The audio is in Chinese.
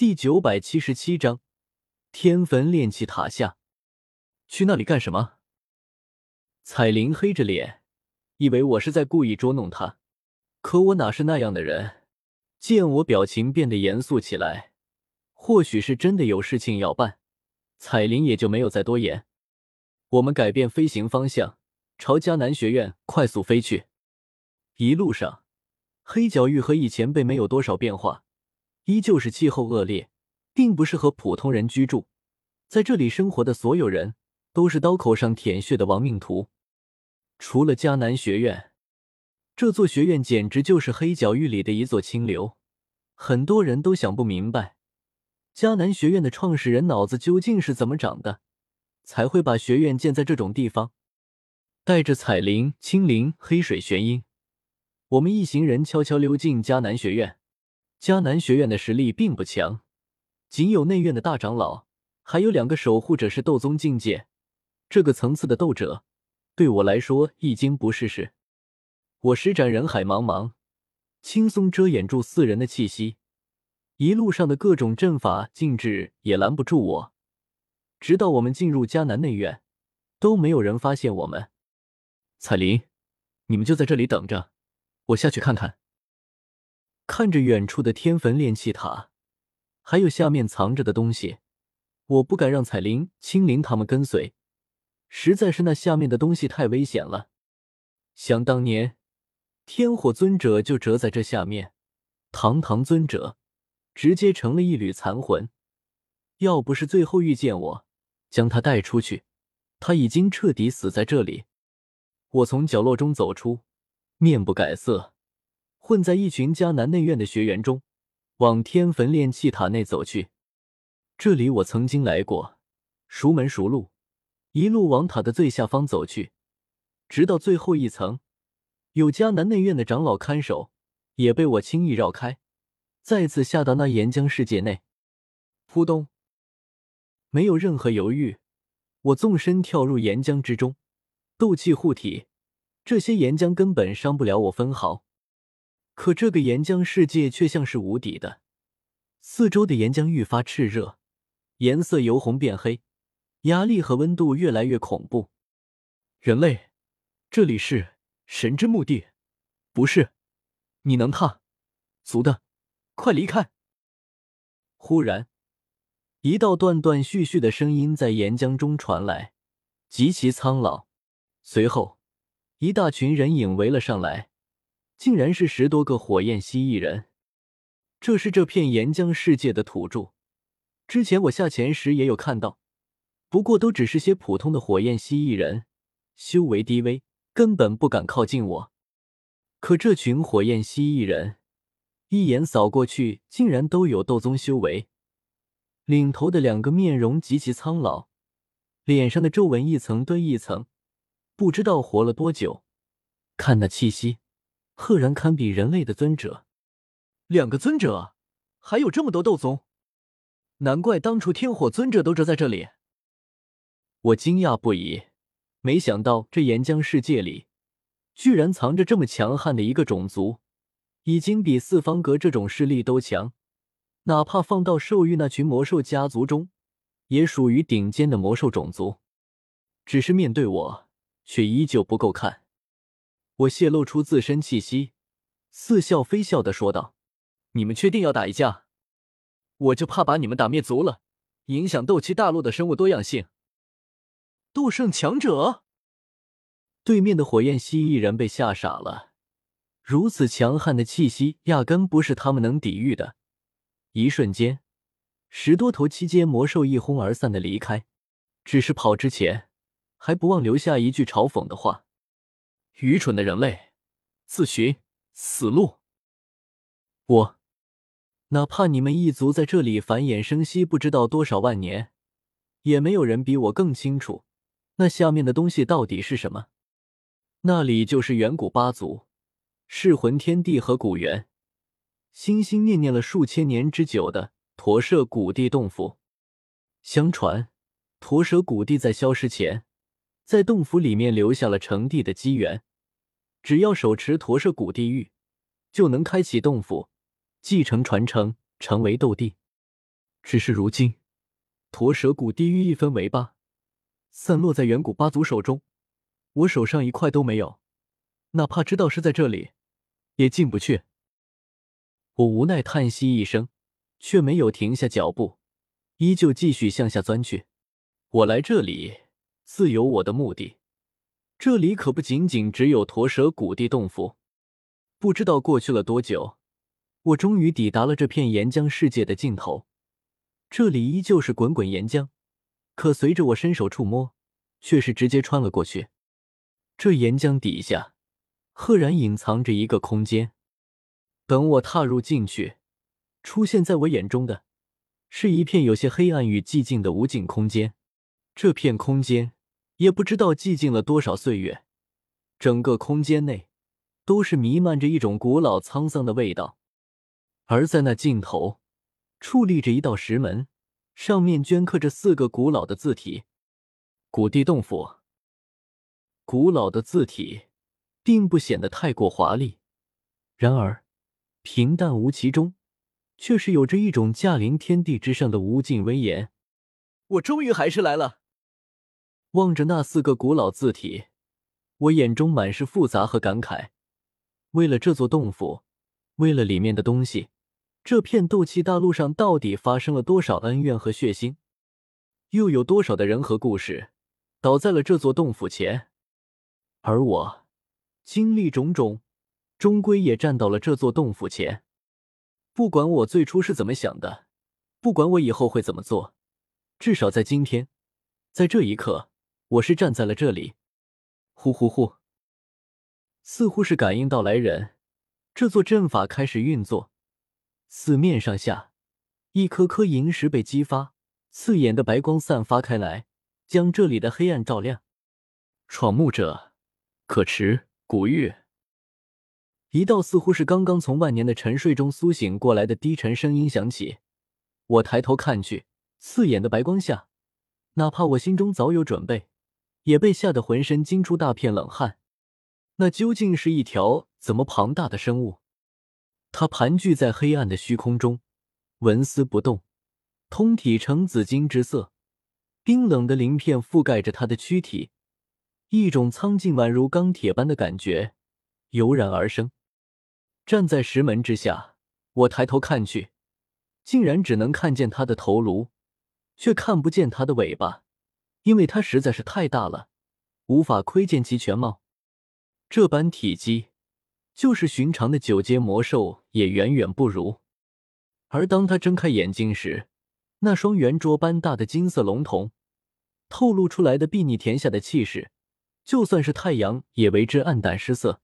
第九百七十七章天坟炼气塔下。去那里干什么？彩铃黑着脸，以为我是在故意捉弄他，可我哪是那样的人。见我表情变得严肃起来，或许是真的有事情要办，彩铃也就没有再多言。我们改变飞行方向，朝迦南学院快速飞去。一路上，黑角域和以前被没有多少变化。依旧是气候恶劣，并不适合普通人居住。在这里生活的所有人都是刀口上舔血的亡命徒。除了迦南学院，这座学院简直就是黑角域里的一座清流。很多人都想不明白，迦南学院的创始人脑子究竟是怎么长的，才会把学院建在这种地方。带着彩铃、青灵、黑水、玄音，我们一行人悄悄溜进迦南学院。迦南学院的实力并不强，仅有内院的大长老，还有两个守护者是斗宗境界。这个层次的斗者，对我来说已经不是事。我施展人海茫茫，轻松遮掩住四人的气息，一路上的各种阵法禁制也拦不住我。直到我们进入迦南内院，都没有人发现我们。彩铃，你们就在这里等着，我下去看看。看着远处的天坟炼气塔，还有下面藏着的东西，我不敢让彩铃、青灵他们跟随，实在是那下面的东西太危险了。想当年，天火尊者就折在这下面，堂堂尊者直接成了一缕残魂。要不是最后遇见我，将他带出去，他已经彻底死在这里。我从角落中走出，面不改色。混在一群迦南内院的学员中，往天坟炼气塔内走去。这里我曾经来过，熟门熟路，一路往塔的最下方走去，直到最后一层，有迦南内院的长老看守，也被我轻易绕开，再次下到那岩浆世界内。扑通！没有任何犹豫，我纵身跳入岩浆之中，斗气护体，这些岩浆根本伤不了我分毫。可这个岩浆世界却像是无底的，四周的岩浆愈发炽热，颜色由红变黑，压力和温度越来越恐怖。人类，这里是神之墓地，不是？你能踏足的，快离开！忽然，一道断断续续的声音在岩浆中传来，极其苍老。随后，一大群人影围了上来。竟然是十多个火焰蜥蜴人，这是这片岩浆世界的土著。之前我下潜时也有看到，不过都只是些普通的火焰蜥蜴人，修为低微，根本不敢靠近我。可这群火焰蜥蜴人，一眼扫过去，竟然都有斗宗修为。领头的两个面容极其苍老，脸上的皱纹一层堆一层，不知道活了多久。看那气息。赫然堪比人类的尊者，两个尊者，还有这么多斗宗，难怪当初天火尊者都折在这里。我惊讶不已，没想到这岩浆世界里居然藏着这么强悍的一个种族，已经比四方阁这种势力都强，哪怕放到兽域那群魔兽家族中，也属于顶尖的魔兽种族。只是面对我，却依旧不够看。我泄露出自身气息，似笑非笑的说道：“你们确定要打一架？我就怕把你们打灭族了，影响斗气大陆的生物多样性。”斗圣强者，对面的火焰蜥蜴人被吓傻了，如此强悍的气息，压根不是他们能抵御的。一瞬间，十多头七阶魔兽一哄而散的离开，只是跑之前，还不忘留下一句嘲讽的话。愚蠢的人类，自寻死路！我，哪怕你们一族在这里繁衍生息不知道多少万年，也没有人比我更清楚那下面的东西到底是什么。那里就是远古八族噬魂天地和古猿，心心念念了数千年之久的驼舍古地洞府。相传，驼舍古地在消失前，在洞府里面留下了成帝的机缘。只要手持驼舍古地狱，就能开启洞府，继承传承，成为斗帝。只是如今，驼蛇骨地狱一分为八，散落在远古八族手中，我手上一块都没有，哪怕知道是在这里，也进不去。我无奈叹息一声，却没有停下脚步，依旧继续向下钻去。我来这里自有我的目的，这里可不仅仅只有驼蛇谷地洞府。不知道过去了多久，我终于抵达了这片岩浆世界的尽头。这里依旧是滚滚岩浆，可随着我伸手触摸，却是直接穿了过去。这岩浆底下，赫然隐藏着一个空间。等我踏入进去，出现在我眼中的，是一片有些黑暗与寂静的无尽空间。这片空间也不知道寂静了多少岁月，整个空间内都是弥漫着一种古老沧桑的味道。而在那尽头，矗立着一道石门，上面镌刻着四个古老的字体：“古地洞府。”古老的字体并不显得太过华丽，然而。平淡无奇中，却是有着一种驾临天地之上的无尽威严。我终于还是来了。望着那四个古老字体，我眼中满是复杂和感慨。为了这座洞府，为了里面的东西，这片斗气大陆上到底发生了多少恩怨和血腥？又有多少的人和故事倒在了这座洞府前？而我经历种种。终归也站到了这座洞府前。不管我最初是怎么想的，不管我以后会怎么做，至少在今天，在这一刻，我是站在了这里。呼呼呼！似乎是感应到来人，这座阵法开始运作。四面上下，一颗颗萤石被激发，刺眼的白光散发开来，将这里的黑暗照亮。闯墓者，可持古玉。一道似乎是刚刚从万年的沉睡中苏醒过来的低沉声音响起，我抬头看去，刺眼的白光下，哪怕我心中早有准备，也被吓得浑身惊出大片冷汗。那究竟是一条怎么庞大的生物？它盘踞在黑暗的虚空中，纹丝不动，通体呈紫金之色，冰冷的鳞片覆盖着它的躯体，一种苍劲宛如钢铁般的感觉油然而生。站在石门之下，我抬头看去，竟然只能看见它的头颅，却看不见它的尾巴，因为它实在是太大了，无法窥见其全貌。这般体积，就是寻常的九阶魔兽也远远不如。而当他睁开眼睛时，那双圆桌般大的金色龙瞳，透露出来的睥睨天下的气势，就算是太阳也为之黯淡失色。